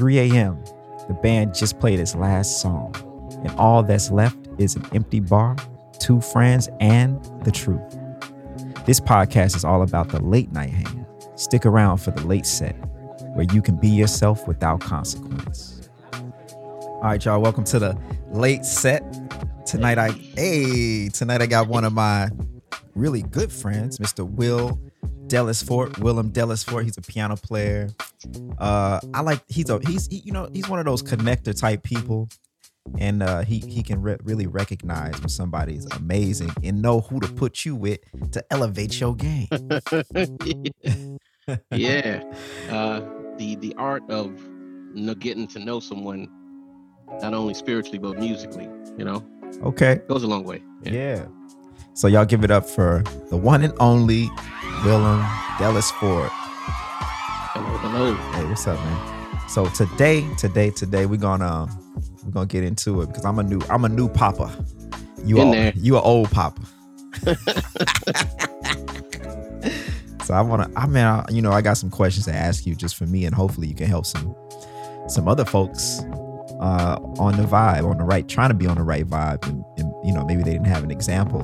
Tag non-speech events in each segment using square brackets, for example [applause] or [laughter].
3 a.m., the band just played its last song, and all that's left is an empty bar, two friends, and the truth. This podcast is all about the late night hang. Stick around for the late set, where you can be yourself without consequence. All right, y'all, welcome to the late set. Tonight I hey, tonight I got one of my really good friends, Mr. Will Delisfort, Willerm Delisfort. He's a piano player. Uh, I like he's a he's he, you know he's one of those connector type people, and uh, he he can re- really recognize when somebody's amazing and know who to put you with to elevate your game. [laughs] yeah, uh, the the art of you know, getting to know someone, not only spiritually but musically, you know, Okay. goes a long way. Yeah. So y'all give it up for the one and only Willerm Dallas Hello, hello. Hey, what's up, man? So today, today, today, we're gonna um, we're gonna get into it because I'm a new I'm a new papa. You In are there. you an old papa. [laughs] so I wanna I mean I, you know I got some questions to ask you just for me and hopefully you can help some some other folks uh on the vibe on the right trying to be on the right vibe and, and you know maybe they didn't have an example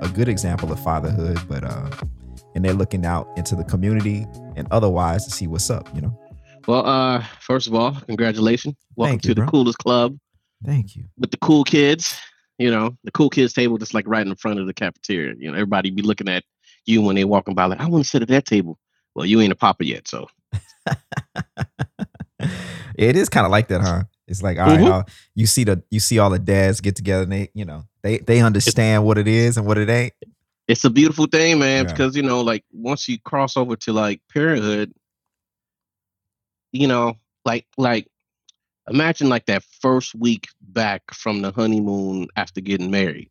a good example of fatherhood but uh and they're looking out into the community and otherwise to see what's up you know Well, uh, first of all, congratulations. Welcome Thank you, to the bro. coolest club thank you with the cool kids. You know, the cool kids table just like right in front of the cafeteria. You know, everybody be looking at you when they walking by, like, I want to sit at that table. Well, you ain't a papa yet, so [laughs] it is kind of like that, huh? It's like, all right, Mhm. uh, you see the you see all the dads get together and they, you know, they they understand what it is and what it ain't. It's a beautiful thing, man. Yeah. Because you know, like once you cross over to like parenthood, you know, like like imagine like that first week back from the honeymoon after getting married.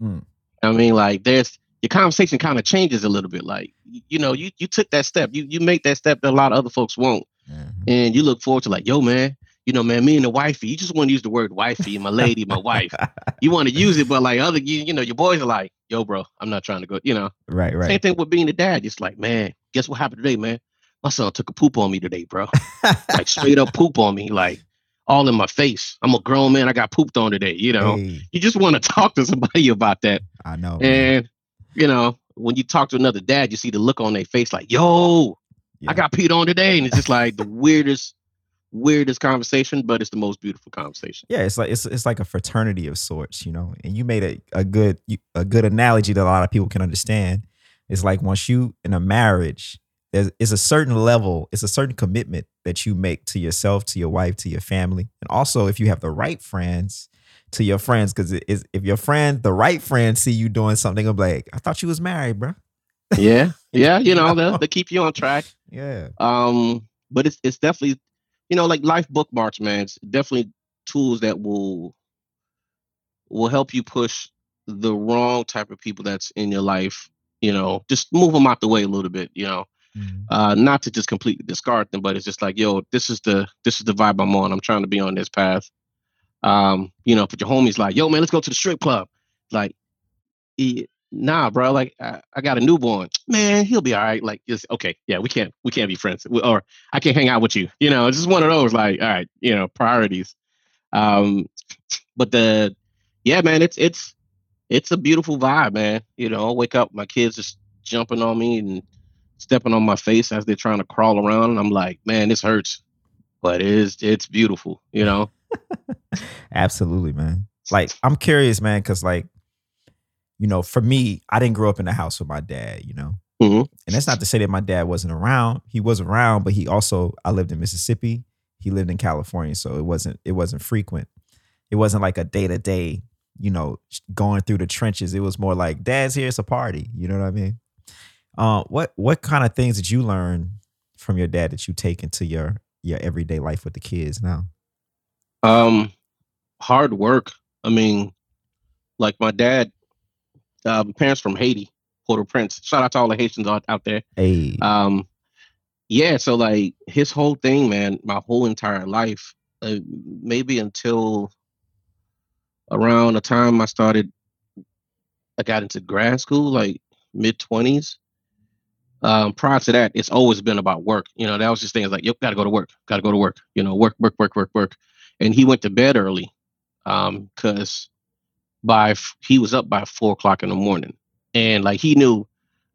Mm. I mean, like there's your conversation kind of changes a little bit. Like you know, you you took that step, you you make that step that a lot of other folks won't, Mhm. and you look forward to like, yo, man. You know, man, me and the wifey, you just want to use the word wifey, my lady, my wife. [laughs] You want to use it, but like other, you, you know, your boys are like, yo, bro, I'm not trying to go, you know. Right, right. Same thing with being a dad. It's like, man, guess what happened today, man? My son took a poop on me today, bro. [laughs] Like straight up poop on me, like all in my face. I'm a grown man. I got pooped on today. You know, Hey, you just want to [laughs] talk to somebody about that. I know. man. And you know, when you talk to another dad, you see the look on their face, like, yo, Yeah. I got peed on today, and it's just like the weirdest, weirdest conversation, but it's the most beautiful conversation. yeah, it's like it's it's like a fraternity of sorts, you know. And you made a, a good a good analogy that a lot of people can understand. It's like once you in a marriage, there's it's a certain level, it's a certain commitment that you make to yourself, to your wife, to your family, and also if you have the right friends, to your friends. Because it is if your friend, the right friends, see you doing something, they'll be like, "I thought you was married, bro." Yeah, [laughs] yeah, you know, they [laughs] they keep you on track. Yeah, um but it's it's definitely you know like life bookmarks man it's definitely tools that will will help you push the wrong type of people that's in your life you know just move them out the way a little bit you know? Mhm. uh not to just completely discard them but it's just like yo this is the this is the vibe i'm on. I'm trying to be on this path. Um you know but your homies like yo man let's go to the strip club. Like nah bro like I, I got a newborn. Man he'll be all right like just okay yeah we can't we can't be friends or i can't hang out with you you know it's just one of those like all right you know priorities. Um but the yeah man it's it's it's a beautiful vibe man you know I wake up my kids just jumping on me and stepping on my face as they're trying to crawl around and i'm like man this hurts but it is it's beautiful you know? [laughs] Absolutely, man. Like [laughs] I'm curious, man, because like, you know, for me, I didn't grow up in the house with my dad, you know. Mhm. And that's not to say that my dad wasn't around. He was around, but he also I lived in Mississippi. He lived in California, so it wasn't it wasn't frequent. It wasn't like a day to day, you know, going through the trenches. It was more like dad's here, it's a party. You know what I mean? Uh, what what kind of things did you learn from your dad that you take into your your everyday life with the kids now? Um, hard work. I mean, like my dad, um, parents from Haiti, Port-au-Prince. Shout out to all the Haitians out, out there. Hey, Um, yeah. So like his whole thing, man, my whole entire life, uh, maybe until around the time I started, I got into grad school, like mid twenties. um, prior to that, it's always been about work. You know, that was just things like, yep, gotta go to work, gotta go to work, you know, work, work, work, work, work. And he went to bed early um, because by he was up by four o'clock in the morning. And like he knew,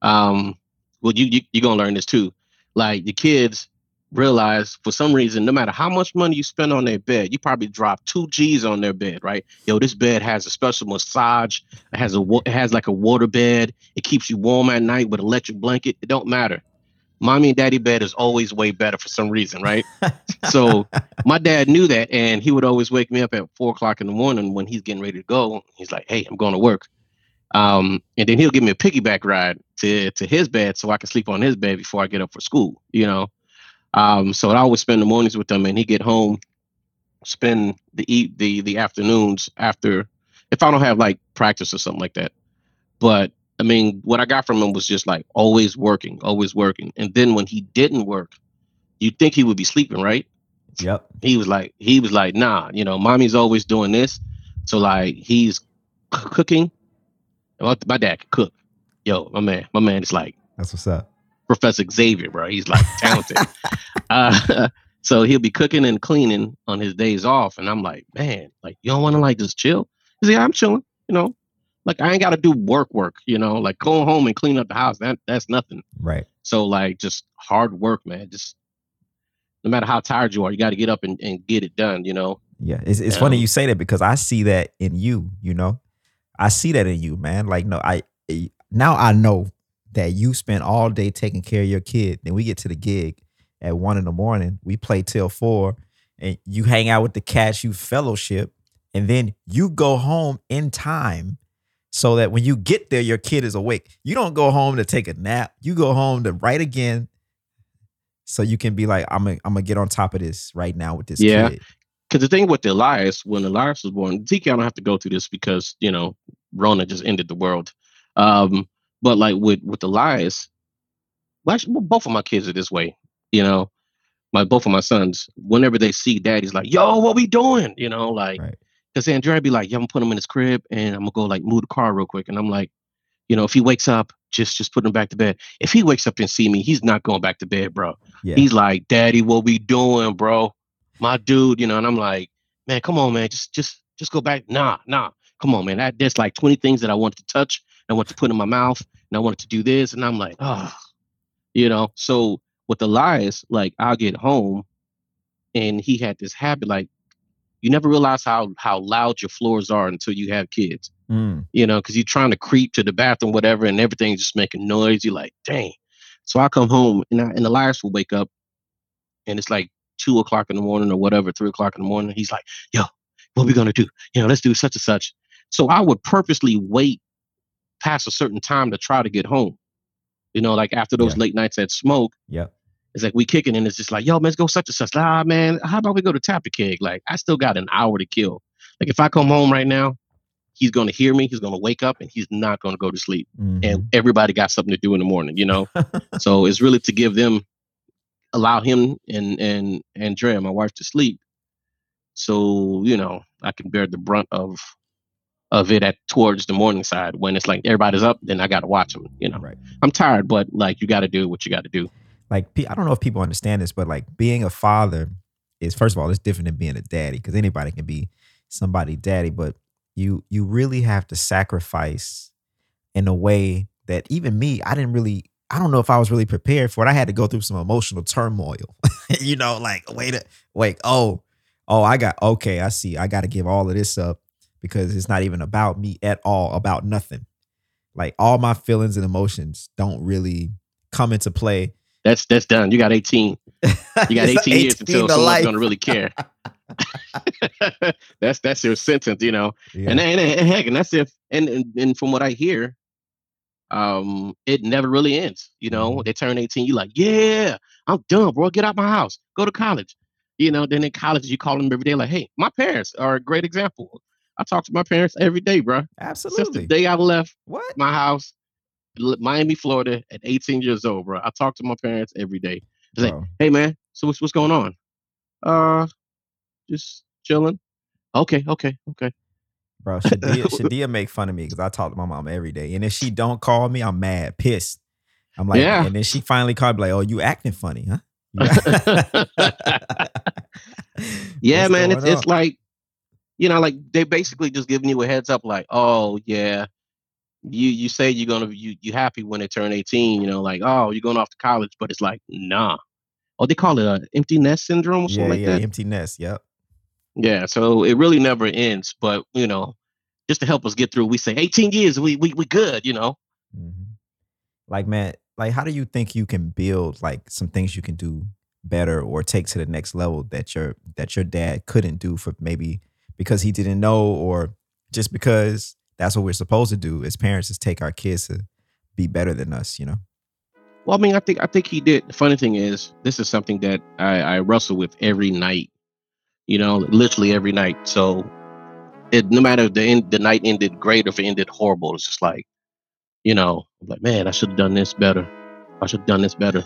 um, well, you, you you're gonna learn this too. Like the kids realize for some reason, no matter how much money you spend on their bed, you probably drop two G's on their bed, right? Yo, this bed has a special massage. It has a it has like a water bed. It keeps you warm at night with electric blanket. It don't matter. Mommy and daddy bed is always way better for some reason, right? [laughs] so my dad knew that, and he would always wake me up at four o'clock in the morning when he's getting ready to go. He's like, "Hey, I'm going to work," um, and then he'll give me a piggyback ride to to his bed so I can sleep on his bed before I get up for school. You know, um, so I always spend the mornings with him, and he get home, spend the eat the the afternoons after if I don't have like practice or something like that. But I mean, what I got from him was just like always working, always working. And then when he didn't work, you'd think he would be sleeping, right? Yep. He was like, he was like, nah, you know, mommy's always doing this. So like he's c- cooking. Well, my dad can cook. Yo, my man, my man is like That's what's up. Professor Xavier, bro. He's like talented. [laughs] uh, [laughs] so he'll be cooking and cleaning on his days off, and I'm like, man, like you don't want to like just chill? He's like, yeah, I'm chilling. You know, like I ain't got to do work, work. You know, like going home and clean up the house. That that's nothing. Right. So like just hard work, man. Just no matter how tired you are, you got to get up and, and get it done. You know. Yeah. It's it's funny Um, you say that because I see that in you, you know. I see that in you, man. Like no, I eh, now I know that you spend all day taking care of your kid. Then we get to the gig at one in the morning. We play till four, and you hang out with the cats, you fellowship, and then you go home in time so that when you get there, your kid is awake. You don't go home to take a nap. You go home to write again. So you can be like, I'm gonna I'm gonna get on top of this right now with this Yeah. kid. Because the thing with Elias, when Elias was born, Zeke, I don't have to go through this because you know Rona just ended the world. Um, but like with with Elias, well, actually, well, both of my kids are this way. You know, my both of my sons, whenever they see daddy's like, "Yo, what we doing?" You know, like Right. Because Andrea be like, "Yeah, I'm gonna put him in his crib and I'm gonna go like move the car real quick," and I'm like, you know, if he wakes up, just just put him back to bed. If he wakes up and see me, he's not going back to bed, bro. Yeah. He's like, Daddy, what we doing, bro? My dude, you know, and I'm like, man, come on, man, just just just go back. Nah, nah, come on, man. That, there's like 20 things that I wanted to touch, and I want to put in my mouth, and I wanted to do this, and I'm like, oh, you know. So with Elias, like I'll get home, and he had this habit, like you never realize how how loud your floors are until you have kids Mm, you know, because you're trying to creep to the bathroom, whatever, and everything's just making noise. You're like, dang. So I come home and I, and Elias will wake up, and it's like two o'clock in the morning or whatever, three o'clock in the morning. He's like, yo, what we gonna do? You know, let's do such and such. So I would purposely wait past a certain time to try to get home. You know, like after those Yeah. late nights at smoke, yep. It's like we kicking and it's just like, yo, man, let's go such and such. Ah, man, how about we go to Tap the Keg? Like, I still got an hour to kill. Like, if I come home right now, he's gonna hear me, he's gonna wake up, and he's not gonna go to sleep. Mhm. And everybody got something to do in the morning, you know. [laughs] so it's really to give them, allow him and and Andrea, my wife, to sleep, so you know I can bear the brunt of of it at towards the morning side when it's like everybody's up, then I gotta watch them. You know, Right. I'm tired, but like you got to do what you got to do. Like I don't know if people understand this, but like being a father is first of all it's different than being a daddy because anybody can be somebody daddy, but you you really have to sacrifice in a way that even me I didn't really I don't know if I was really prepared for it. I had to go through some emotional turmoil, [laughs] you know, like wait a wait oh oh I got okay I see I got to give all of this up because it's not even about me at all about nothing. Like all my feelings and emotions don't really come into play That's that's done. You got 18. [laughs] You got It's 18 years 18 until someone's life. gonna really care. [laughs] [laughs] that's that's your sentence, you know. Yeah. And, and, and heck, and that's if and, and and from what I hear, um, it never really ends. You know, Mhm. they turn 18, you like, yeah, I'm done, bro. Get out my house, go to college. You know, then in college you call them every day, like, hey, my parents are a great example. I talk to my parents every day, bro. Since the Absolutely. day I left What? my house, Miami, Florida, at 18 years old, bro. I talk to my parents every day. It's like, Bro, hey man, so what's what's going on? Uh, just chilling. Okay, okay, okay. bro, [laughs] Shadia, Shadia make fun of me because I talk to my mom every day, and if she don't call me, I'm mad, pissed. I'm like, Yeah. and then she finally called, me like, "Oh, you acting funny, huh?" [laughs] yeah, man, it's going it's like you know, like they basically just giving you a heads up, like, oh yeah, you you say you're gonna you you happy when they turn 18, you know, like oh you're going off to college, but it's like nah. Oh, they call it a empty nest syndrome or something yeah, like yeah, that. empty nest. Yep. Yeah, so it really never ends. But you know, just to help us get through, we say 18 years, we we we good, you know. Mhm. Like, man, like, how do you think you can build like some things you can do better or take to the next level that your that your dad couldn't do for maybe because he didn't know or just because that's what we're supposed to do as parents is take our kids to be better than us, you know? Well, I mean, I think I think he did. The funny thing is, this is something that I, I wrestle with every night. You know, literally every night. So, it no matter if the end, the night ended great or if it ended horrible, it's just like, you know, I'm like, man, I should have done this better. I should have done this better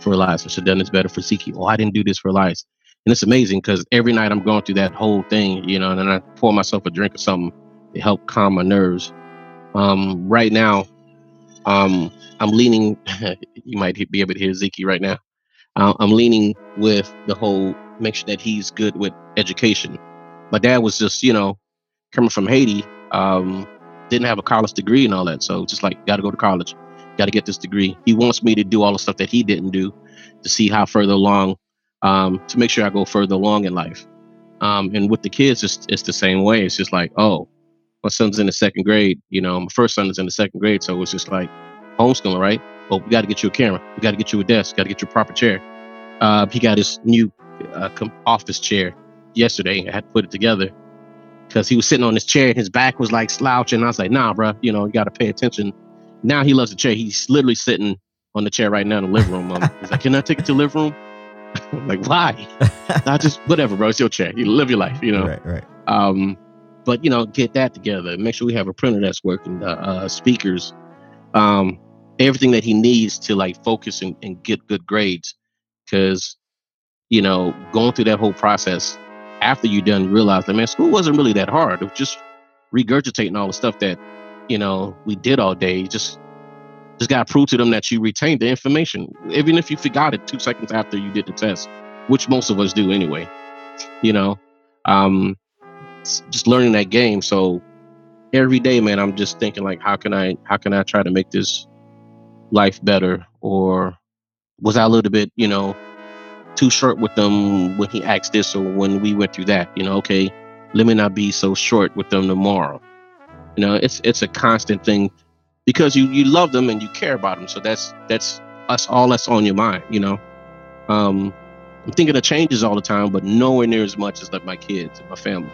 for Elias. I should have done this better for Zeke. Oh, I didn't do this for Elias. And it's amazing because every night I'm going through that whole thing, you know, and then I pour myself a drink or something to help calm my nerves. Um, right now, um, I'm leaning. [laughs] you might be able to hear Zeke right now. Uh, I'm leaning with the whole make sure that he's good with education. My dad was just, you know, coming from Haiti, um, didn't have a college degree and all that. So just like, got to go to college, got to get this degree. He wants me to do all the stuff that he didn't do to see how further along, um, to make sure I go further along in life. Um, and with the kids, it's, it's the same way. It's just like, oh, my son's in the second grade. You know, my first son is in the second grade. So it's just like homeschooling, right? Oh, we got to get you a camera. We got to get you a desk. Got to get you a proper chair. Uh, he got his new uh, office chair yesterday. I had to put it together because he was sitting on his chair and his back was like slouching. I was like, nah, bro, you know, you got to pay attention. Now he loves the chair. He's literally sitting on the chair right now in the living room. Um, he's like, can I take it to the living room? [laughs] I'm like, why? [laughs] I just, whatever, bro. It's your chair. You live your life, you know? Right, right. Um, but you know, get that together. Make sure we have a printer that's working, uh, uh, speakers, um, everything that he needs to like focus and, and get good grades. Because you know, going through that whole process after you're done realize that man, school wasn't really that hard. It was just regurgitating all the stuff that you know we did all day. You just just got to prove to them that you retained the information, even if you forgot it two seconds after you did the test, which most of us do anyway. You know, um, just learning that game. So every day, man, I'm just thinking like, how can I, how can I try to make this life better? Or was I a little bit, you know, too short with them when he asked this or when we went through that? You know, okay, let me not be so short with them tomorrow. You know, it's it's a constant thing because you you love them and you care about them. So that's that's us all that's on your mind. You know, um, I'm thinking of changes all the time, but nowhere near as much as like my kids and my family.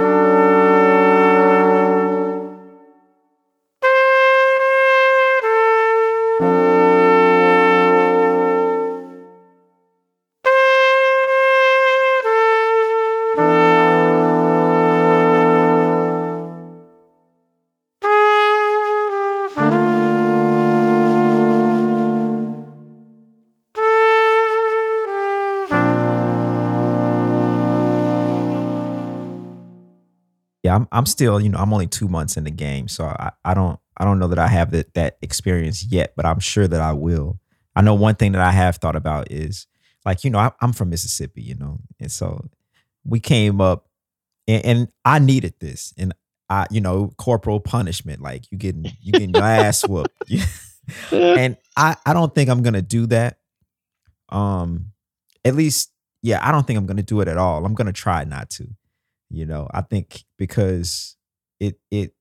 Thank you. Yeah, I'm I'm still, you know, I'm only two months in the game, so I, I don't I don't know that I have that that experience yet, but I'm sure that I will. I know one thing that I have thought about is like, you know, I, I'm from Mississippi, you know, and so we came up and, and I needed this. And I, you know, corporal punishment, like you getting you getting your ass [laughs] whooped. [laughs] and I, I don't think I'm gonna do that. Um, at least, yeah, I don't think I'm gonna do it at all. I'm gonna try not to. You know, I think because it it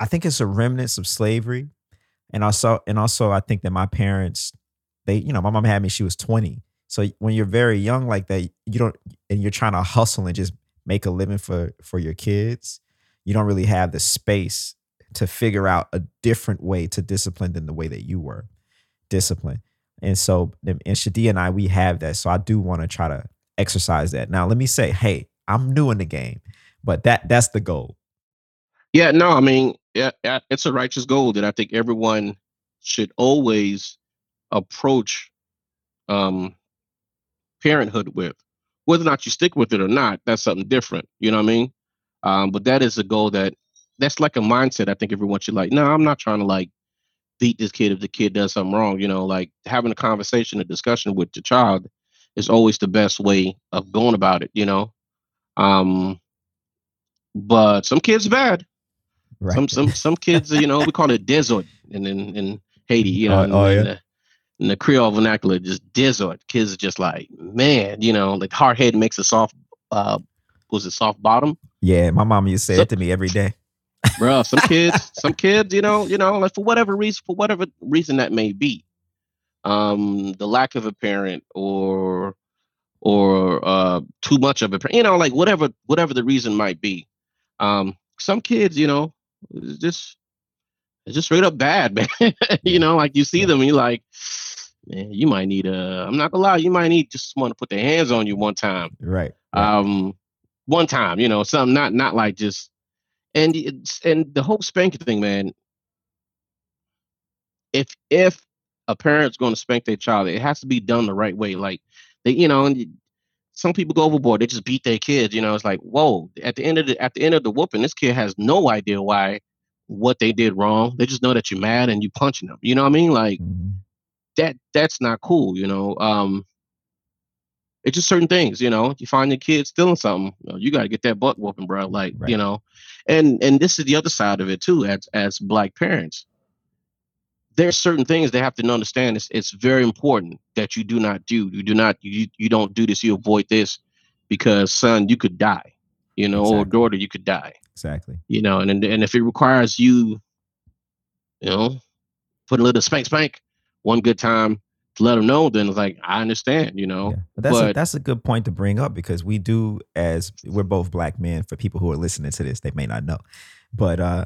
I think it's a remnants of slavery. And also and also I think that my parents, they, you know, my mom had me, she was 20. So when you're very young like that, you don't and you're trying to hustle and just make a living for for your kids, you don't really have the space to figure out a different way to discipline than the way that you were disciplined. And so and Shadia and I, we have that. So I do want to try to exercise that. Now let me say, hey, I'm new in the game, but that that's the goal. Yeah, no, I mean, yeah, it's a righteous goal that I think everyone should always approach um, parenthood with. Whether or not you stick with it or not, that's something different. You know what I mean? Um, but that is a goal that that's like a mindset. I think everyone should like. No, I'm not trying to like beat this kid if the kid does something wrong. You know, like having a conversation, a discussion with the child is always the best way of going about it. You know, um, but some kids bad. Right. Some some some kids, you know, we call it desert in in, in Haiti. You know, oh, oh yeah. The, in the Creole vernacular, just desert. Kids are just like, man, you know, like hard head makes a soft, uh, was it soft bottom? Yeah, my mom used to say so, it to me every day. [laughs] bro, some kids, [laughs] some kids, you know, you know, like for whatever reason, for whatever reason that may be, um, the lack of a parent or or uh too much of a parent, you know, like whatever whatever the reason might be. Um, some kids, you know, just it's just straight up bad, [laughs] man. you know, like you see them and you're like, man, you might need a. I'm not gonna lie, you might need just someone to put their hands on you one time. Right. right. Um, one time, you know, something not not like just and and the whole spanking thing, man. If if a parent's going to spank their child, it has to be done the right way. Like they, you know, and some people go overboard. They just beat their kids. You know, it's like, whoa. At the end of the at the end of the whooping, this kid has no idea why what they did wrong. They just know that you're mad and you punching them. You know what I mean? Like mm-hmm. that that's not cool, you know. Um it's just certain things, you know. You find your kid stealing something, you, know, you gotta get that butt whooping, bro. Like, right. you know, and and this is the other side of it too, as as black parents. There's certain things they have to understand. It's it's very important that you do not do. You do not you you don't do this, you avoid this because son, you could die, you know, exactly. or daughter, you could die. Exactly. You know, and and if it requires you, you know, put a little spank spank one good time to let them know, then it's like I understand, you know. Yeah. But that's but, a, that's a good point to bring up because we do as we're both black men. For people who are listening to this, they may not know, but uh,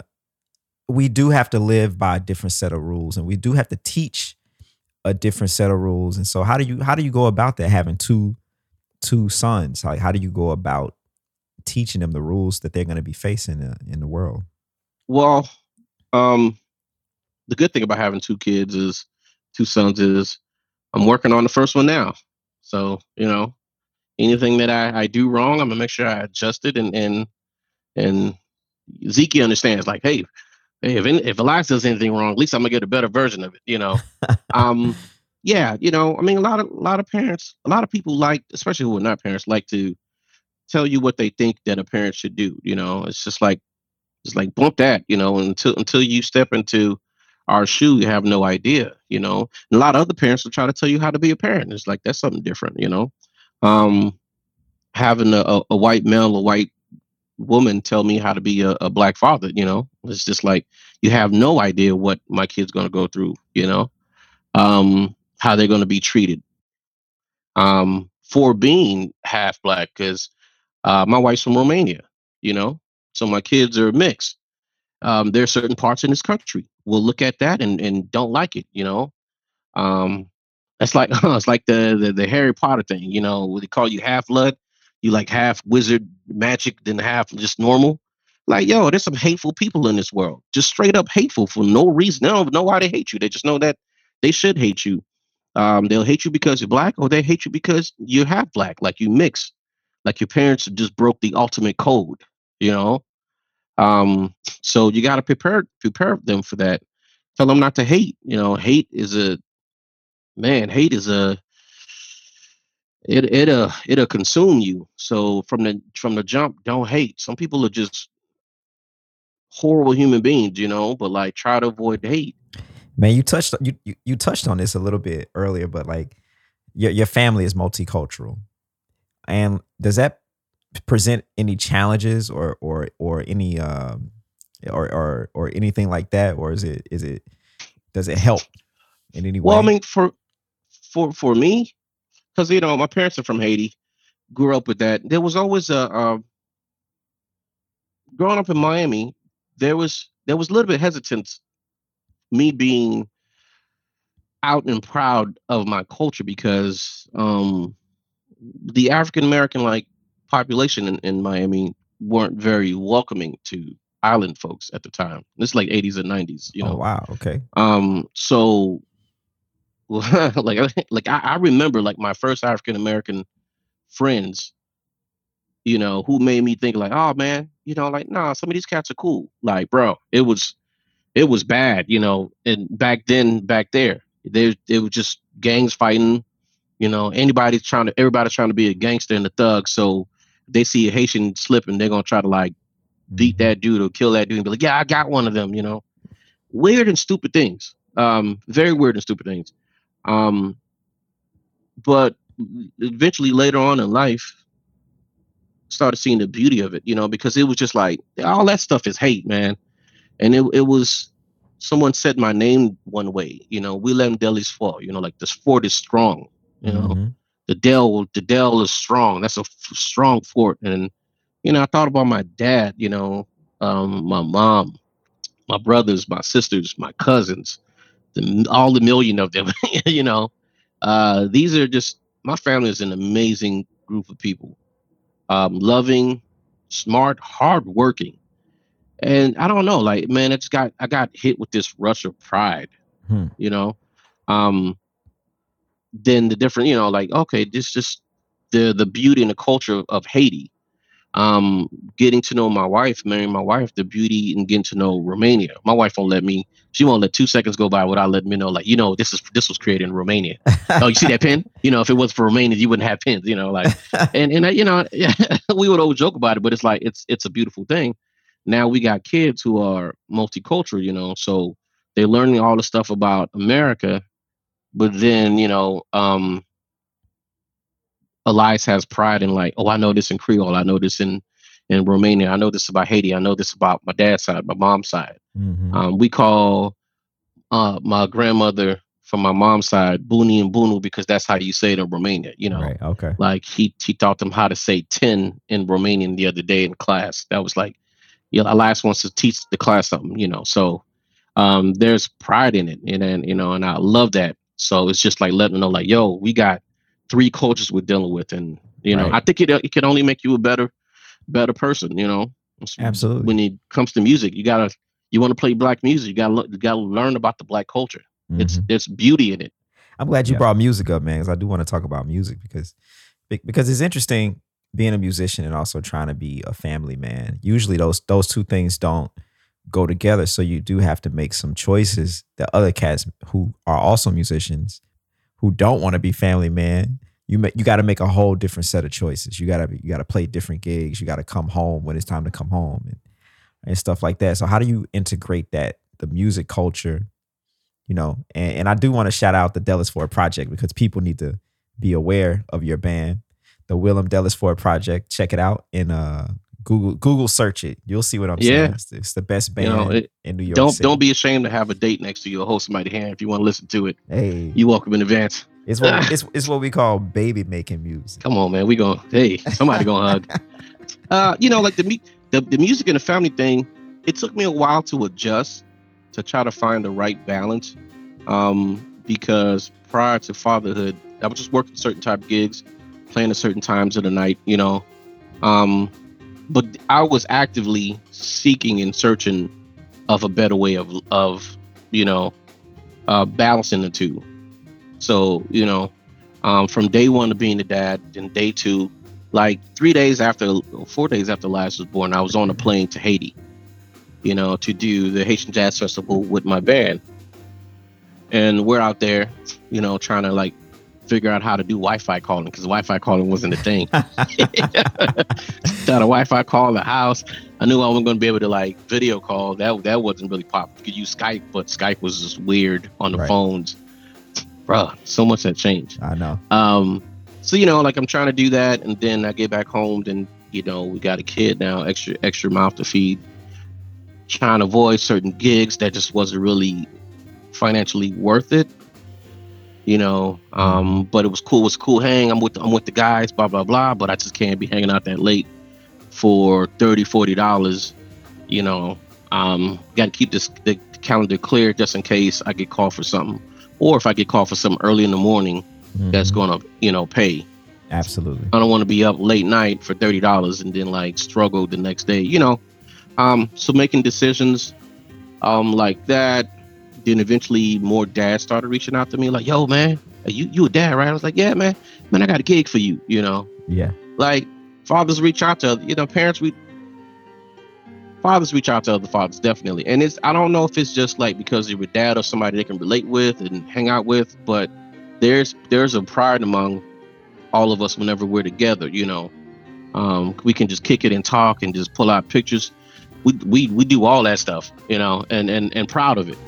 we do have to live by a different set of rules, and we do have to teach a different set of rules. And so, how do you how do you go about that? Having two two sons, like how do you go about teaching them the rules that they're going to be facing in, in the world? Well, um, the good thing about having two kids is two sons is I'm working on the first one now. So, you know, anything that I, I do wrong, I'm gonna make sure I adjust it and and and Zeke understands like, hey, hey, if if Elias does anything wrong, at least I'm gonna get a better version of it, you know. [laughs] um yeah, you know, I mean a lot of a lot of parents, a lot of people like, especially who are not parents, like to tell you what they think that a parent should do. You know, it's just like it's like bump that. You know, until until you step into our shoe, you have no idea. You know, and a lot of other parents will try to tell you how to be a parent. It's like that's something different. You know, um, having a, a, a white male, a white woman tell me how to be a, a, black father. You know, it's just like you have no idea what my kid's going to go through. You know, um, how they're going to be treated. Um, for being half black, because uh, my wife's from Romania, you know, so my kids are mixed. Um, there are certain parts in this country will look at that and, and don't like it, you know. Um, that's like [laughs] it's like the, the, the Harry Potter thing, you know, they call you half blood, you like half wizard magic, then half just normal. Like, yo, there's some hateful people in this world, just straight up hateful for no reason. They don't know why they hate you. They just know that they should hate you. Um, they'll hate you because you're black, or they hate you because you're half black, like you mix like your parents just broke the ultimate code you know um so you got to prepare prepare them for that tell them not to hate you know hate is a man hate is a it it'll it'll consume you. So from the from the jump don't hate. Some people are just horrible human beings you know but like try to avoid hate. Man you touched you you, you touched on this a little bit earlier but like your, your family is multicultural. And does that present any challenges or or or any um or or or anything like that, or is it is it does it help in any way? Well, I mean, for for for me, because you know my parents are from Haiti, grew up with that. There was always a uh, growing up in Miami. There was there was a little bit hesitance, me being out and proud of my culture because um the African American like population in, in Miami weren't very welcoming to island folks at the time. This is like 80s and 90s, you oh, know. Oh, wow. Okay. Um, so [laughs] like like I, I remember like my first African American friends, you know, who made me think like, oh man, you know, like, nah, some of these cats are cool. Like, bro, it was it was bad, you know, and back then, back there, they it was just gangs fighting, you know, anybody's trying to everybody's trying to be a gangster and a thug. So they see a Haitian slipping, they're gonna try to like beat Mhm. that dude or kill that dude and be like, yeah, I got one of them, you know. Weird and stupid things. Um, very weird and stupid things. Um, but eventually later on in life, started seeing the beauty of it, you know, because it was just like all that stuff is hate, man. And it it was someone said my name one way, you know, Willem Deli's fall, you know, like this fort is strong, you know Mhm. the Dell, the Dell is strong. That's a f- strong fort. And you know, I thought about my dad. You know, um, my mom, my brothers, my sisters, my cousins, the, all the million of them. [laughs] you know, uh, these are just my family is an amazing group of people. Um, loving, smart, hardworking, and I don't know, like man, it's got I got hit with this rush of pride. Hmm. You know, um, then the different, you know, like okay, this just the the beauty and the culture of Haiti. Um, getting to know my wife, marrying my wife, the beauty and getting to know Romania. My wife won't let me. She won't let two seconds go by without letting me know, like, you know, this is this was created in Romania. oh, you see that pin? [laughs] You know, if it was for Romania, you wouldn't have pins. You know, like, [laughs] and and uh, you know, yeah, [laughs] we would always joke about it, but it's like it's it's a beautiful thing. Now we got kids who are multicultural, you know, so they're learning all the stuff about America, but then you know, um, Elias has pride in like, oh, I know this in Creole, I know this in in Romania, I know this about Haiti, I know this about my dad's side, my mom's side. Mhm. Um, we call uh, my grandmother from my mom's side Buni and Bunu because that's how you say it in Romania. You know, Right. Okay. like he he taught them how to say ten in Romanian the other day in class. That was like, yeah, Elias wants to teach the class something. You know, so um, there's pride in it, and then you know, and I love that. So it's just like letting them know, like, yo, we got three cultures we're dealing with, and you know, Right. I think it it can only make you a better better person. You know, Absolutely. when it comes to music, you gotta you want to play black music, you gotta lo- you gotta learn about the black culture. It's Mhm. there's beauty in it. I'm glad you Yeah. brought music up, man, because I do want to talk about music because because it's interesting being a musician and also trying to be a family man. Usually those those two things don't go together, so you do have to make some choices that other cats who are also musicians who don't want to be family man. You make you got to make a whole different set of choices. You gotta you gotta play different gigs. You got to come home when it's time to come home and and stuff like that. So how do you integrate that the music culture you know and, and i do want to shout out the Delisfort project because people need to be aware of your band the Willerm Delisfort project check it out in uh google google search it you'll see what i'm Yeah. saying it's, it's the best You band know, it, in new york don't City. don't be ashamed to have a date next to you or hold somebody hand if you want to listen to it. hey You welcome in advance. it's what [laughs] it's, it's what we call baby making music Come on, man. We going hey, somebody gonna hug. [laughs] Uh, you know, like the, the the music and the family thing, it took me a while to adjust to try to find the right balance. Um, because prior to fatherhood, I was just working certain type of gigs, playing at certain times of the night, you know. Um, but I was actively seeking and searching of a better way of of, you know, uh balancing the two. So, you know, um, from day one of being a dad, then day two, like three days after, four days after Elias was born, I was on a plane to Haiti, you know, to do the Haitian Jazz Festival with my band. And we're out there, you know, trying to like figure out how to do Wi-Fi calling because Wi-Fi calling wasn't a thing. [laughs] [laughs] Got a Wi-Fi call the house. I knew I wasn't going to be able to like video call. That that wasn't really popular. You could use Skype, but Skype was just weird on the Right. phones. Bruh, so much had changed. i know Um, so you know, like I'm trying to do that, and then I get back home, then you know, we got a kid now, extra extra mouth to feed. Trying to avoid certain gigs that just wasn't really financially worth it. You know, um, but it was cool. It was cool hang. I'm with I'm with the guys, blah blah blah. But I just can't be hanging out that late for 30 40 dollars. You know, um, got to keep this the calendar clear just in case I get called for something, or if I get called for something early in the morning that's Mhm. going to you know pay. Absolutely. I don't want to be up late night for $30 and then like struggle the next day you know? Um so making decisions um like that then eventually more dads started reaching out to me like yo man are you you a dad right? I was like yeah man. Man i got a gig for you you know? Yeah. Like fathers reach out to other, you know parents we fathers reach out to other fathers definitely. And it's i don't know if it's just like because a dad or somebody they can relate with and hang out with but there's there's a pride among all of us whenever we're together you know? Um, we can just kick it and talk and just pull out pictures. We, we we do all that stuff you know and and and proud of it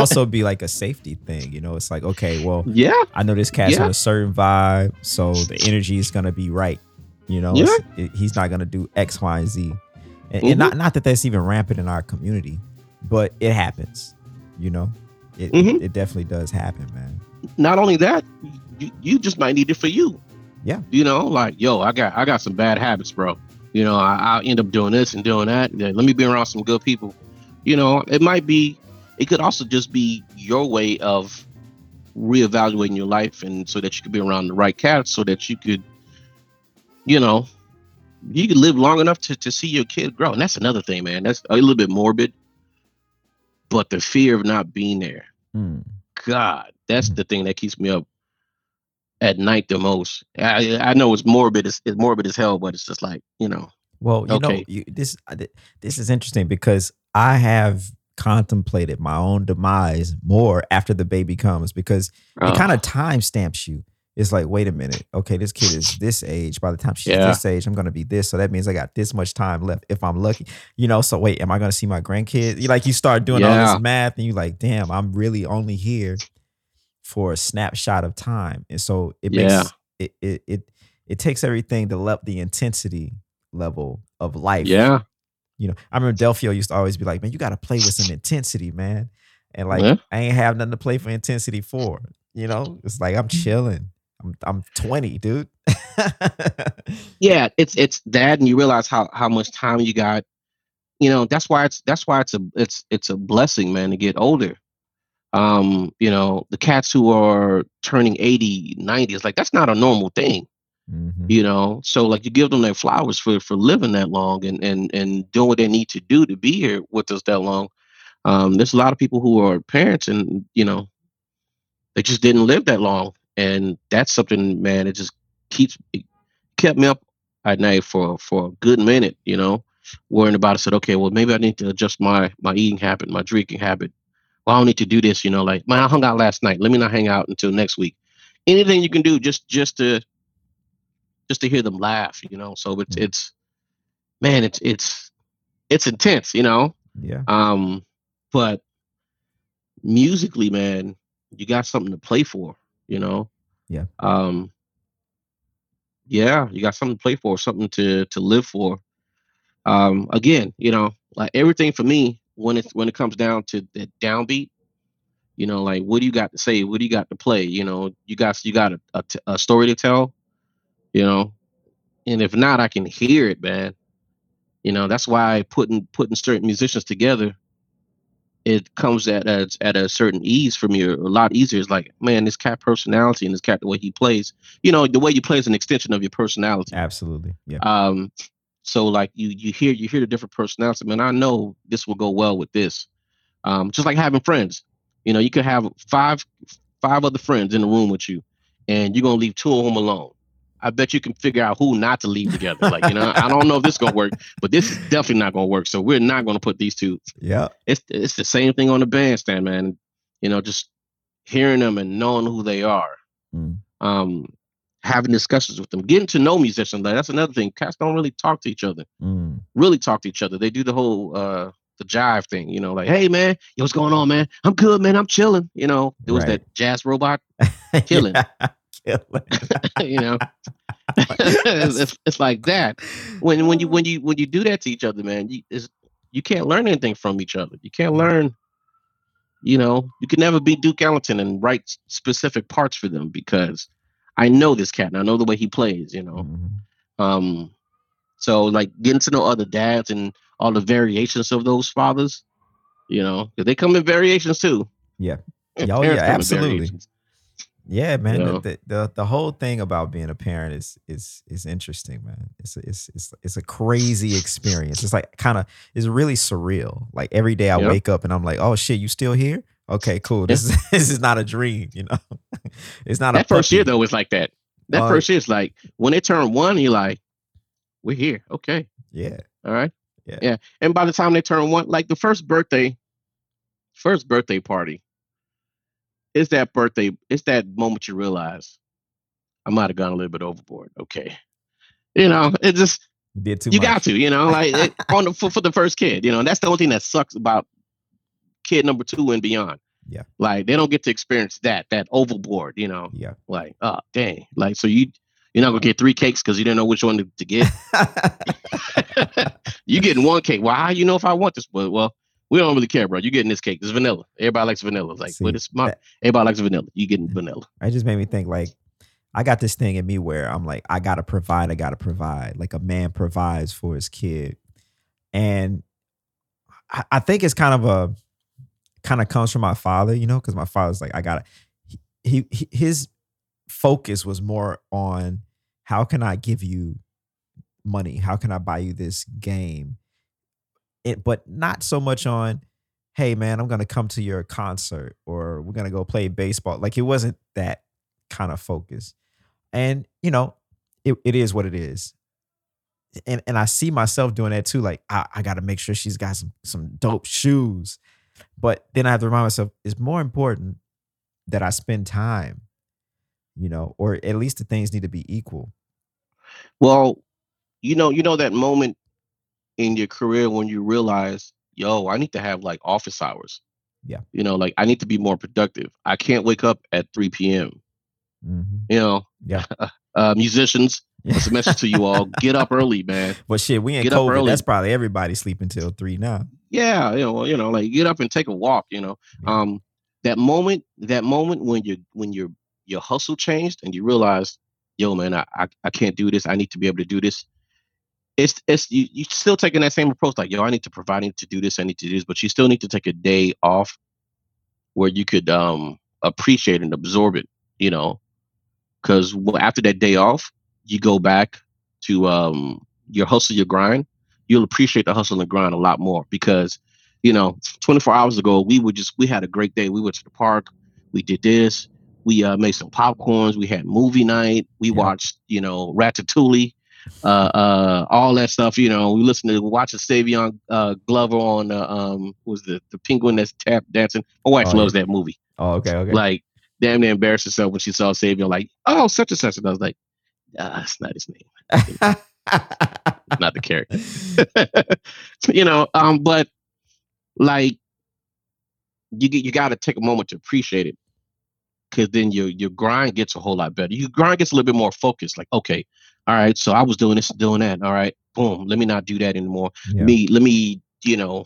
also be like a safety thing. You know, it's like, okay, well, yeah, I know this cat's Yeah. on a certain vibe, so the energy is gonna be right. You know, Yeah. It- he's not gonna do X, Y, and Z. And, Mhm. and not not that that's even rampant in our community, but it happens. You know, it Mhm. it definitely does happen, man. not only that, you, you just might need it for you. Yeah. You know, like, yo, I got I got some bad habits, bro. You know, I, I'll end up doing this and doing that. Yeah, Let me be around some good people. You know, it might be, it could also just be your way of reevaluating your life and so that you could be around the right cats so that you could, you know, you could live long enough to, to see your kid grow. And that's another thing, man. That's a little bit morbid. But the fear of not being there. Hmm. God, that's the thing that keeps me up at night the most. I I know it's morbid, it's, it's morbid as hell, but it's just like you know, Well, you know, you, this this is interesting because I have contemplated my own demise more after the baby comes because it kind of time stamps you. It's like, wait a minute, okay, this kid is this age. By the time she's Yeah. this age, I'm gonna be this. So that means I got this much time left if I'm lucky. You know, so wait, am I gonna see my grandkids? You like you start doing all this math and you're like, damn, I'm really only here for a snapshot of time. And so it makes Yeah. it it it it takes everything to up the intensity level of life. yeah, You know, I remember Delphio used to always be like, man, you got to play with some intensity, man. And like, Yeah. I ain't have nothing to play for intensity for. You know, it's like I'm chilling. I'm I'm 20, dude. [laughs] yeah. It's it's that, and you realize how how much time you got. You know, that's why it's that's why it's a it's it's a blessing, man, to get older. Um, you know, the cats who are turning 80, 90, it's like that's not a normal thing. Mhm. you know so like you give them their flowers for for living that long and and and doing what they need to do to be here with us that long um there's a lot of people who are parents and you know they just didn't live that long, and that's something, man. It just keeps it kept me up at night for for a good minute, you know, worrying about it. Said, okay, well, maybe I need to adjust my my eating habit, my drinking habit. Well, I don't need to do this, you know. Like, man, I hung out last night. Let me not hang out until next week. Anything you can do just just to just to hear them laugh, you know. So it's mm. it's man, it's it's it's intense, you know. Yeah. Um, but musically, man, you got something to play for, you know. Yeah. Um. Yeah, you got something to play for, something to to live for. Um. Again, you know, like everything for me when it when it comes down to the downbeat, you know, like what do you got to say? What do you got to play? You know, you got you got a, a, a story to tell, you know, and if not, I can hear it, man. You know, that's why putting putting certain musicians together, it comes at a, at a certain ease for me, a lot easier. It's like, man, this cat personality and this cat the way he plays. You know, the way you play is an extension of your personality. Absolutely. Yeah. Um, so like you you hear you hear the different personalities. Man, I know this will go well with this. Um, just like having friends. You know, you could have five five other friends in the room with you, and you're gonna leave two of them alone. I bet you can figure out who not to leave together. Like, you know, I don't know if this is gonna work, but this is definitely not gonna work. So we're not gonna put these two. Yeah. It's it's the same thing on the bandstand, man. You know, just hearing them and knowing who they are. Mm. Um, having discussions with them, getting to know musicians. Like that's another thing. Cats don't really talk to each other. Mm. Really talk to each other. They do the whole uh the jive thing, you know, like, hey man, yo, what's going on, man? I'm good, man. I'm chilling. You know, it was right. that jazz robot [laughs] killing. [laughs] you know, it's, it's, like that. When when you when you when you do that to each other, man, you you can't learn anything from each other. You can't learn. You know, you can never be Duke Ellington and write specific parts for them because I know this cat and I know the way he plays. You know, mm-hmm. um, so like getting to know other dads and all the variations of those fathers. You know, they come in variations too. Yeah. Oh yeah, absolutely. Yeah, man. You know? the, the, the whole thing about being a parent is is is interesting, man. It's a, it's it's it's a crazy experience. It's like kind of it's really surreal. Like every day I yep. wake up and I'm like, oh shit, you still here? Okay, cool. This is [laughs] this is not a dream, you know. [laughs] it's not that first year though It's like that. That uh, first year is like when they turn one, you're like, we're here. Okay. Yeah. All right. Yeah. Yeah. And by the time they turn one, like the first birthday, first birthday party, it's that birthday, it's that moment you realize I might have gone a little bit overboard. Okay. You know, it just you did too you much. got to, you know, like it, [laughs] on the for, for the first kid, you know, that's the only thing that sucks about kid number two and beyond. Yeah. Like they don't get to experience that, that overboard, you know. Yeah. Like, oh dang. Like so you you're not gonna get three cakes because you didn't know which one to, to get. [laughs] [laughs] you getting one cake. Well, how you know if I want this? But well, we don't really care, bro. You're getting this cake? It's vanilla. Everybody likes vanilla. Like, See, but it's my that, everybody likes vanilla. You getting vanilla. It just made me think like I got this thing in me where I'm like, I gotta provide, I gotta provide. Like a man provides for his kid. And I, I think it's kind of a kind of comes from my father, you know, because my father's like, I gotta he, he his focus was more on how can I give you money? How can I buy you this game? It, but not so much on, hey man, I'm gonna come to your concert or we're gonna go play baseball. Like it wasn't that kind of focus. And you know, it, it is what it is. And and I see myself doing that too. Like I, I gotta make sure she's got some some dope shoes. But then I have to remind myself, it's more important that I spend time, you know, or at least the things need to be equal. Well, you know, you know that moment in your career when you realize, yo, I need to have like office hours. Yeah. You know, like I need to be more productive. I can't wake up at 3 p.m. Mm-hmm. You know, yeah. [laughs] uh, musicians, a message to you all. Get up early, man. [laughs] Well, shit, we ain't get COVID. That's probably everybody sleeping till three now. Yeah, you know, you know, like get up and take a walk. You know, yeah. um, that moment, that moment when you when your your hustle changed and you realize, yo, man, I, I I can't do this. I need to be able to do this it's it's you you still taking that same approach like yo i need to provide I need to do this i need to do this but you still need to take a day off where you could um appreciate and absorb it you know because after that day off you go back to um your hustle your grind you'll appreciate the hustle and grind a lot more because you know 24 hours ago we were just we had a great day we went to the park we did this We uh, made some popcorns. We had movie night. We Yeah. watched, you know, Ratatouille, uh, uh, all that stuff. You know, we listened to watch a Savion uh, Glover on uh, um, was the the penguin that's tap dancing. My wife Oh, loves that movie. Oh, okay, okay. Like, damn near embarrassed herself when she saw Savion. Like, oh, such and such. And I was like, ah, that's not his name, [laughs] not the character. [laughs] you know, um, but like you get you got to take a moment to appreciate it because then your your grind gets a whole lot better. Your grind gets a little bit more focused. Like, okay, all right, so I was doing this, doing that. All right, boom, let me not do that anymore. yeah. Me, let me, you know,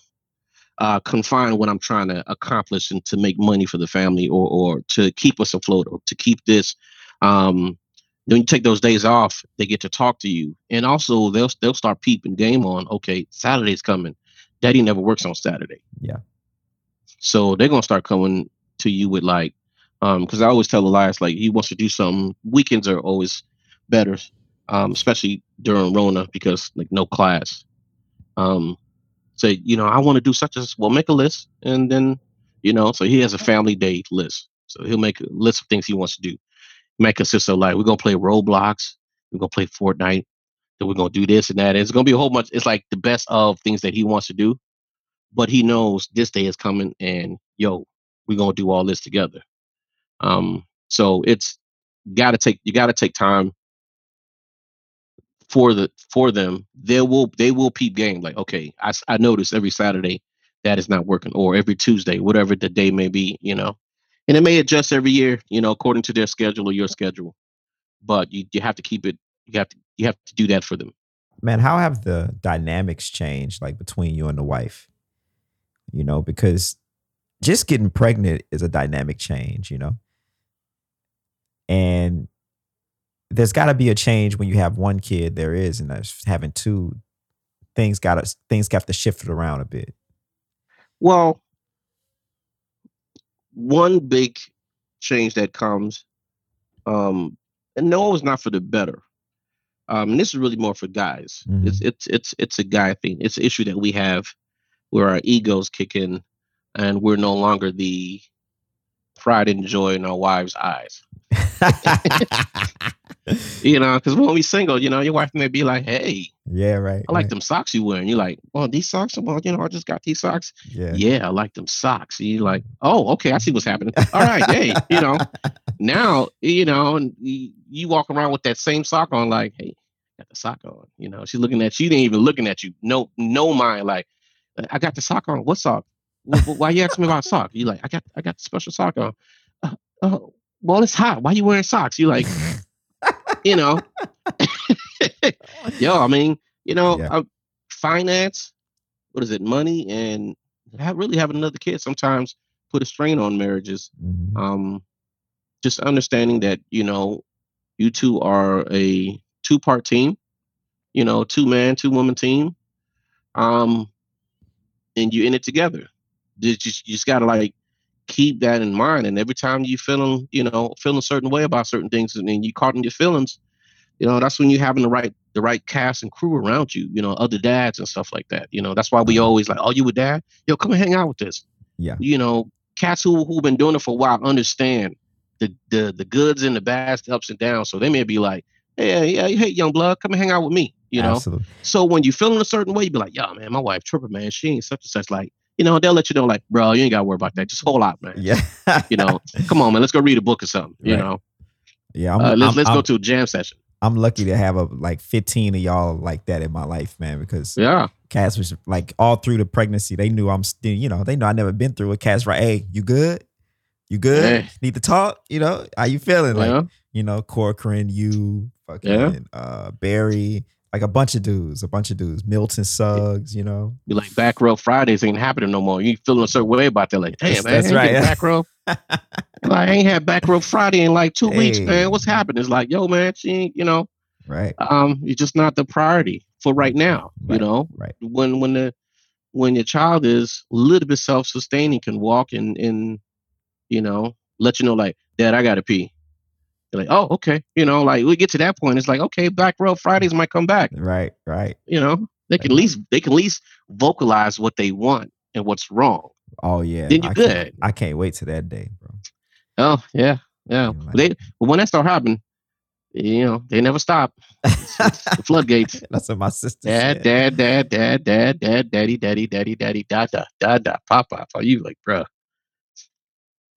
uh, confine what I'm trying to accomplish and to make money for the family or or to keep us afloat or to keep this. Um, when you take those days off, they get to talk to you, and also they'll they'll start peeping game on. Okay, Saturday's coming. Daddy never works on Saturday. Yeah. So they're gonna start coming to you with like, um, because I always tell Elias like he wants to do something. Weekends are always better, um, especially during Rona because like no class. Um, say you know I want to do such as well, make a list, and then you know so he has a family day list. So he'll make a list of things he wants to do. Might consist of like we're gonna play Roblox, we're gonna play Fortnite, then we're gonna do this and that. It's gonna be a whole bunch. It's like the best of things that he wants to do, but he knows this day is coming, and yo, we're gonna do all this together. Um, so it's gotta take you gotta take time for the for them. They will they will peep game like okay, I I notice every Saturday that is not working, or every Tuesday, whatever the day may be, you know, and it may adjust every year, you know, according to their schedule or your schedule. But you you have to keep it. You have to you have to do that for them. Man, how have the dynamics changed like between you and the wife? You know, because just getting pregnant is a dynamic change, you know? And there's got to be a change when you have one kid. There is, and having two. Things got to things got to shift it around a bit. Well, one big change that comes, um, and no, it's not for the better. Um, and this is really more for guys. It's it's it's it's a guy thing. It's an issue that we have where our egos kick in, and we're no longer the pride and joy in our wives' eyes. [laughs] You know, because when we single, you know, your wife may be like, "Hey, yeah, right. I like right. them socks you wearing." You're like, "Well, these socks, well, you know, I just got these socks." Yeah. yeah, I like them socks. You're like, oh, okay, I see what's happening. All right, hey, you know, [laughs] now, you know, and you, you walk around with that same sock on, like, hey, got the sock on. You know, she's looking at she didn't even looking at you. No, no mind, like, I got the sock on. What sock? Wh- wh- Why you asking me about sock? You like, I got, I got the special sock on. Uh, oh, well, it's hot. Why you wearing socks? You like, you know, [laughs] yo, I mean, you know, Yeah. uh, finance, what is it, money, and really having another kid sometimes put a strain on marriages. Mhm. Um, just understanding that you know, you two are a two-part team, you know, two man, two woman team, um, and you're in it together. You just, you just gotta like keep that in mind. And every time you feeling, you know, feeling a certain way about certain things, and then you caught in your feelings, you know, that's when you're having the right the right cast and crew around you, you know, other dads and stuff like that. You know, that's why we Mhm. always like, oh, you a dad? Yo, come and hang out with this. Yeah. You know, cats who who've been doing it for a while understand the the the goods and the bads, the ups and downs. So they may be like, hey, yeah, hey, young blood, come and hang out with me. You know, Absolutely. so when you feeling a certain way, you be like, yo, man, my wife tripping, man. She ain't such and such. Like, you know, they'll let you know, like, bro, you ain't gotta worry about that. Just hold out, man. Yeah. [laughs] You know, come on, man, let's go read a book or something. You Right. know, yeah. I'm, uh, let's I'm- let's I'm- go to a jam session. I'm lucky to have a like 15 of y'all like that in my life, man, because Yeah, Cass was like all through the pregnancy. They knew I'm still, you know, they know I never been through it. Cass, right? Hey, you good? You good? Yeah. Need to talk? You know, how you feeling? Like, yeah, you know, Corcoran, you, fucking Yeah. uh Barry, like a bunch of dudes, a bunch of dudes. Milton Suggs, you know. You like back row Fridays ain't happening no more. You feeling a certain way about that? Like, damn, That's- man, that's I right, back row. [laughs] like, I ain't had back row Friday in like two weeks, man. What's happening? It's like, yo, man, she ain't, you know, Right. um, you're just not the priority for right now. Right, You know, right. when when the when your child is a little bit self-sustaining, can walk and and you know let you know like, Dad, I gotta pee. You're like, oh, okay. You know, like we get to that point, it's like, okay, back row Fridays might come back. Right. Right. You know, they can at least they can at least vocalize what they want and what's wrong. Oh yeah. Then you I good. Can't, I can't wait to that day, bro. Oh yeah, yeah. Like, they but when that start happening, you know, they never stop. It's, it's the [laughs] floodgates. That's what my sister dad, said. Dad, dad, dad, dad, dad, daddy, daddy, daddy, daddy, da da da da, pop pop. Are you like, bruh?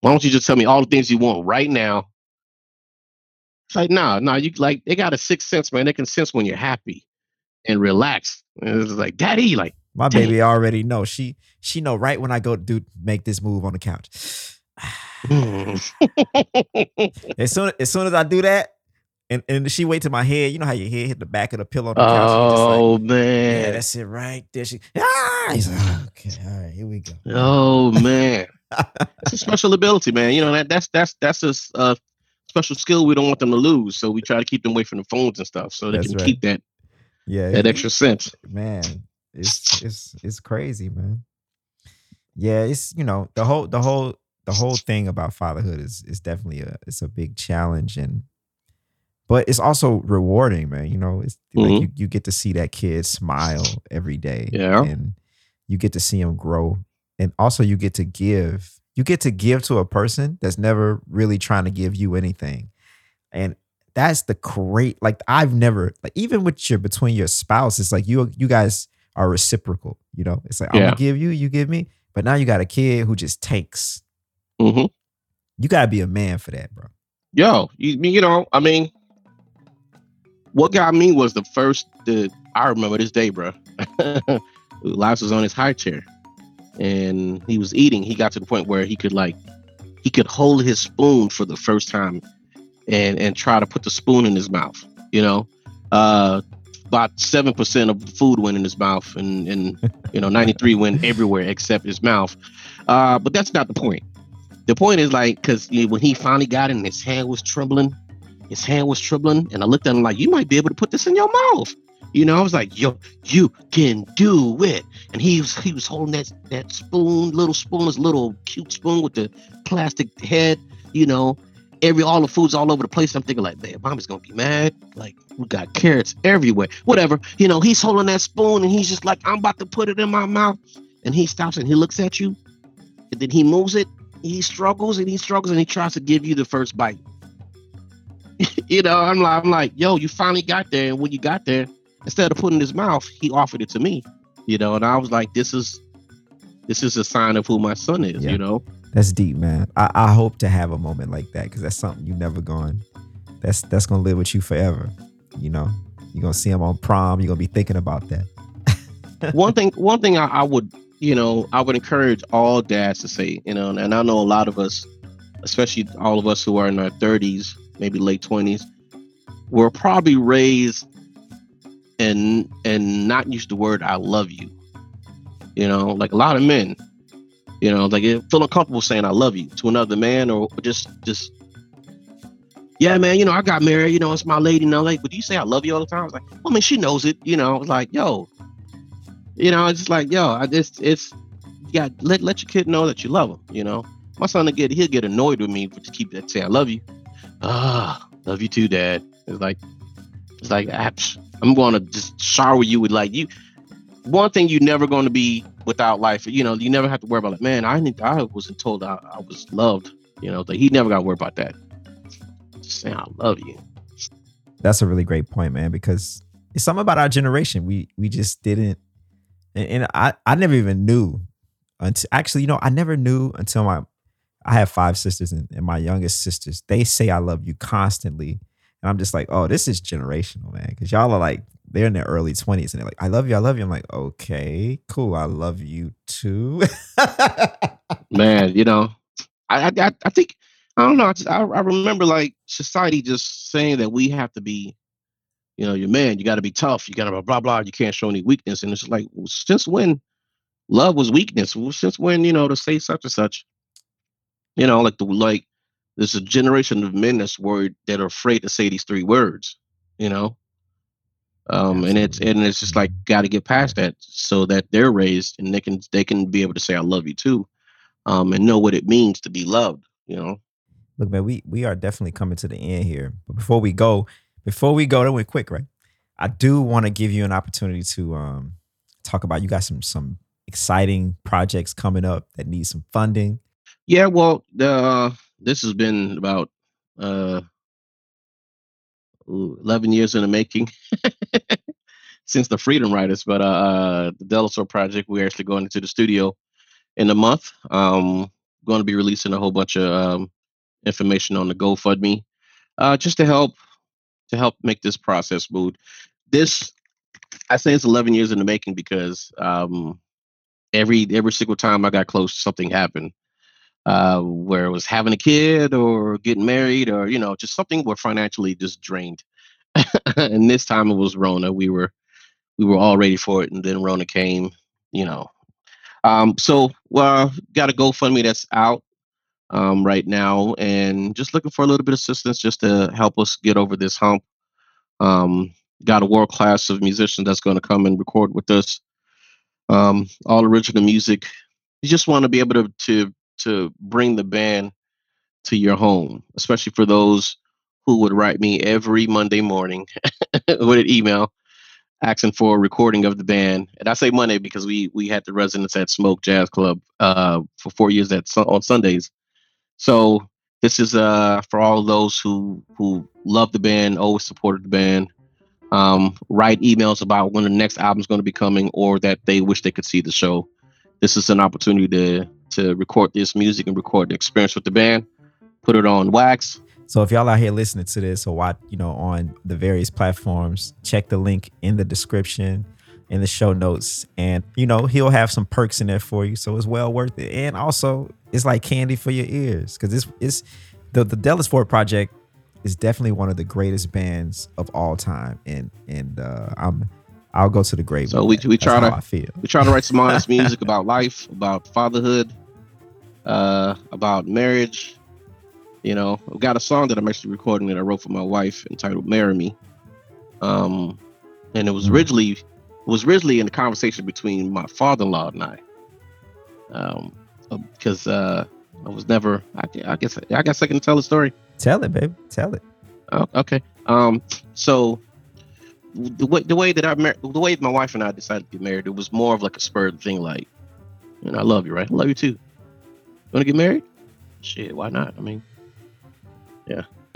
Why don't you just tell me all the things you want right now? It's like, nah, nah, you like they got a sixth sense, man. They can sense when you're happy and relaxed. And it's like, daddy, like my dang. baby already know. She she know right when I go do make this move on the couch. [sighs] as soon as soon as I do that, and and she wait to my head. You know how your head hit the back of the pillow on the couch. Oh like, man, yeah, that's it right there. She ah, he's like, okay, all right, here we go. Oh man, [laughs] it's a special ability, man. You know that that's that's that's a uh, special skill we don't want them to lose. So we try to keep them away from the phones and stuff, so they that's can right. keep that yeah that extra sense. Man, it's it's it's crazy, man. Yeah, it's you know the whole the whole the whole thing about fatherhood is is definitely a it's a big challenge and but it's also rewarding, man. You know, it's mm-hmm. like you, you get to see that kid smile every day. Yeah. And you get to see him grow. And also you get to give. You get to give to a person that's never really trying to give you anything. And that's the great, like I've never, like even with your between your spouse, it's like you you guys are reciprocal. You know, it's like yeah. I'm gonna give you, you give me. But now you got a kid who just takes. Mm-hmm. You gotta be a man for that, bro. Yo, you, you know, I mean, what got me was the first the I remember this day, bro. Lars [laughs] was on his high chair and he was eating. He got to the point where he could like he could hold his spoon for the first time and and try to put the spoon in his mouth. You know, uh, about seven percent of the food went in his mouth, and and [laughs] you know ninety three went everywhere except his mouth. Uh, but that's not the point. The point is like because when he finally got and his hand was trembling, his hand was trembling, and I looked at him like, "You might be able to put this in your mouth." You know, I was like, "Yo, you can do it." And he was he was holding that that spoon, little spoon, this little cute spoon with the plastic head. You know, every all the food's all over the place. I'm thinking like, man, mommy's gonna be mad. Like we got carrots everywhere. Whatever. You know, he's holding that spoon and he's just like, I'm about to put it in my mouth. And he stops and he looks at you, and then he moves it. He struggles and he struggles and he tries to give you the first bite. [laughs] you know, I'm like, I'm like, yo, you finally got there. And when you got there, instead of putting his mouth, he offered it to me. You know, and I was like, this is this is a sign of who my son is, yeah. you know. That's deep, man. I, I hope to have a moment like that because that's something you never gone. That's that's gonna live with you forever. You know, you're gonna see him on prom. You're gonna be thinking about that. [laughs] one thing, one thing I, I, would, you know, I would encourage all dads to say, you know, and I know a lot of us, especially all of us who are in our 30s, maybe late 20s, were probably raised and and not use the word "I love you." You know, like a lot of men, you know, like feeling uncomfortable saying "I love you" to another man, or just just yeah, man. You know, I got married. You know, it's my lady. Know, like, but do you say "I love you" all the time? I was like, well, I mean, she knows it. You know, like, yo, you know, it's just like, yo, I just it's yeah, let let your kid know that you love him. You know, my son get he'll get annoyed with me to keep that say "I love you." Ah, love you too, Dad. It's like it's like I'm to just shower you with like you. One thing you're never going to be without life. You know, you never have to worry about like, man, I need, I wasn't told I, I was loved. You know, that he never got to worry about that. Just saying, I love you. That's a really great point, man. Because it's something about our generation. We we just didn't, and, and I I never even knew until actually, you know, I never knew until my I have five sisters and, and my youngest sisters. They say I love you constantly and I'm just like, oh, this is generational, man. Cause y'all are like, they're in their early 20s and they're like, I love you, I love you. I'm like, okay, cool. I love you too. [laughs] man, you know, I, I, I think, I don't know. I, just, I, I remember like society just saying that we have to be, you know, your man, you got to be tough. You got to blah, blah, blah. You can't show any weakness. And it's like, since when love was weakness? Since when, you know, to say such and such, you know, like the, like, there's a generation of men that's worried that are afraid to say these three words, you know. Um, and it's and it's just like got to get past that so that they're raised and they can they can be able to say I love you too, um, and know what it means to be loved. You know. Look, man, we we are definitely coming to the end here. But before we go, before we go, that went quick, right? I do want to give you an opportunity to um talk about you got some some exciting projects coming up that need some funding. Yeah, well, the uh, this has been about uh, 11 years in the making [laughs] since the Freedom Riders, but uh, uh the Delisfort Project, we're actually going into the studio in a month. Um, going to be releasing a whole bunch of um, information on the GoFundMe, uh, just to help to help make this process smooth. This I say it's 11 years in the making because um, every every single time I got close, something happened. Uh, where it was having a kid or getting married or you know just something where financially just drained. [laughs] and this time it was Rona. We were we were all ready for it, and then Rona came. You know, um, so well, got a GoFundMe that's out um, right now, and just looking for a little bit of assistance just to help us get over this hump. Um, got a world class of musicians that's going to come and record with us. Um, all original music. You just want to be able to to to bring the band to your home, especially for those who would write me every Monday morning [laughs] with an email asking for a recording of the band. And I say Monday because we we had the residents at Smoke Jazz Club uh, for four years at on Sundays. So this is uh, for all those who who love the band, always supported the band. Um, write emails about when the next album is going to be coming, or that they wish they could see the show. This is an opportunity to to record this music and record the experience with the band, put it on wax, so if y'all out here listening to this or watch, you know, on the various platforms, check the link in the description, in the show notes, and you know he'll have some perks in there for you. So it's well worth it, and also it's like candy for your ears because it's it's the the Delisfort Project is definitely one of the greatest bands of all time, and and uh, I'm I'll go to the grave. So we, we try to I feel. we try to write some honest [laughs] music about life, about fatherhood, uh, about marriage, you know, I've got a song that I'm actually recording that I wrote for my wife entitled "Marry Me," um, and it was hmm. originally it was originally in the conversation between my father-in-law and I, um, because uh, I was never. I, I guess I guess I can tell the story. Tell it, baby. Tell it. Oh, okay. Um, so the way the way that I mar- the way my wife and I decided to get married, it was more of like a spurred thing. Like, and I love you, right? I love you too. You want to get married? Shit, why not? I mean, yeah. [laughs]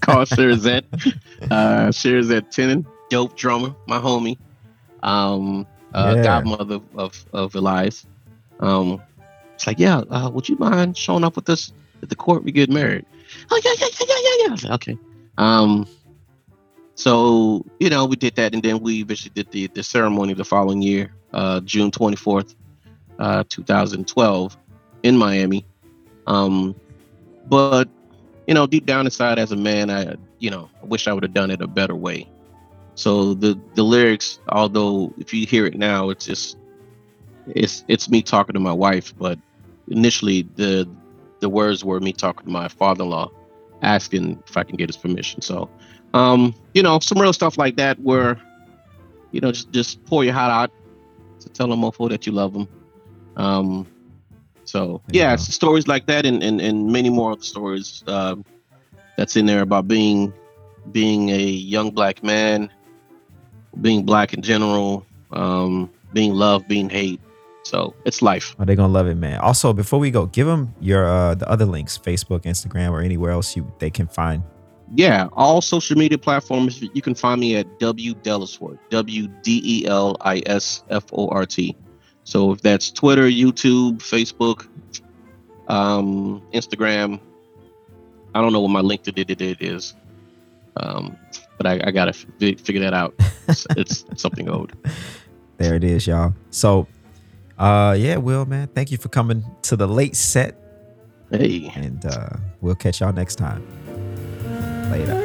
Called Shirazette. Uh Shirazette Tinnin, dope drummer, my homie. Um uh yeah. godmother of of Elias. Um it's like, yeah, uh, would you mind showing up with us at the court we get married? Oh yeah, yeah, yeah, yeah, yeah, yeah. Okay. Um so, you know, we did that and then we eventually did the the ceremony the following year, uh June 24th, uh 2012 in Miami. Um but you know, deep down inside as a man, I, you know, I wish I would have done it a better way. So the the lyrics, although if you hear it now, it's just it's it's me talking to my wife, but initially the the words were me talking to my father-in-law, asking if I can get his permission. So, um, you know, some real stuff like that, where you know, just just pour your heart out to tell a mofo that you love them. Um, so yeah, it's stories like that, and, and and many more of the stories uh, that's in there about being being a young black man, being black in general, um, being loved, being hate. So it's life. Are oh, they gonna love it, man? Also, before we go, give them your uh, the other links: Facebook, Instagram, or anywhere else you they can find. Yeah, all social media platforms. You can find me at W Delisfort, W D E L I S F O R T. So if that's Twitter, YouTube, Facebook, um, Instagram, I don't know what my link to it is, um, but I, I gotta f- figure that out. It's, [laughs] it's something old. There it is, y'all. So, uh, yeah, Will, man, thank you for coming to the late set. Hey, and uh, we'll catch y'all next time. Later.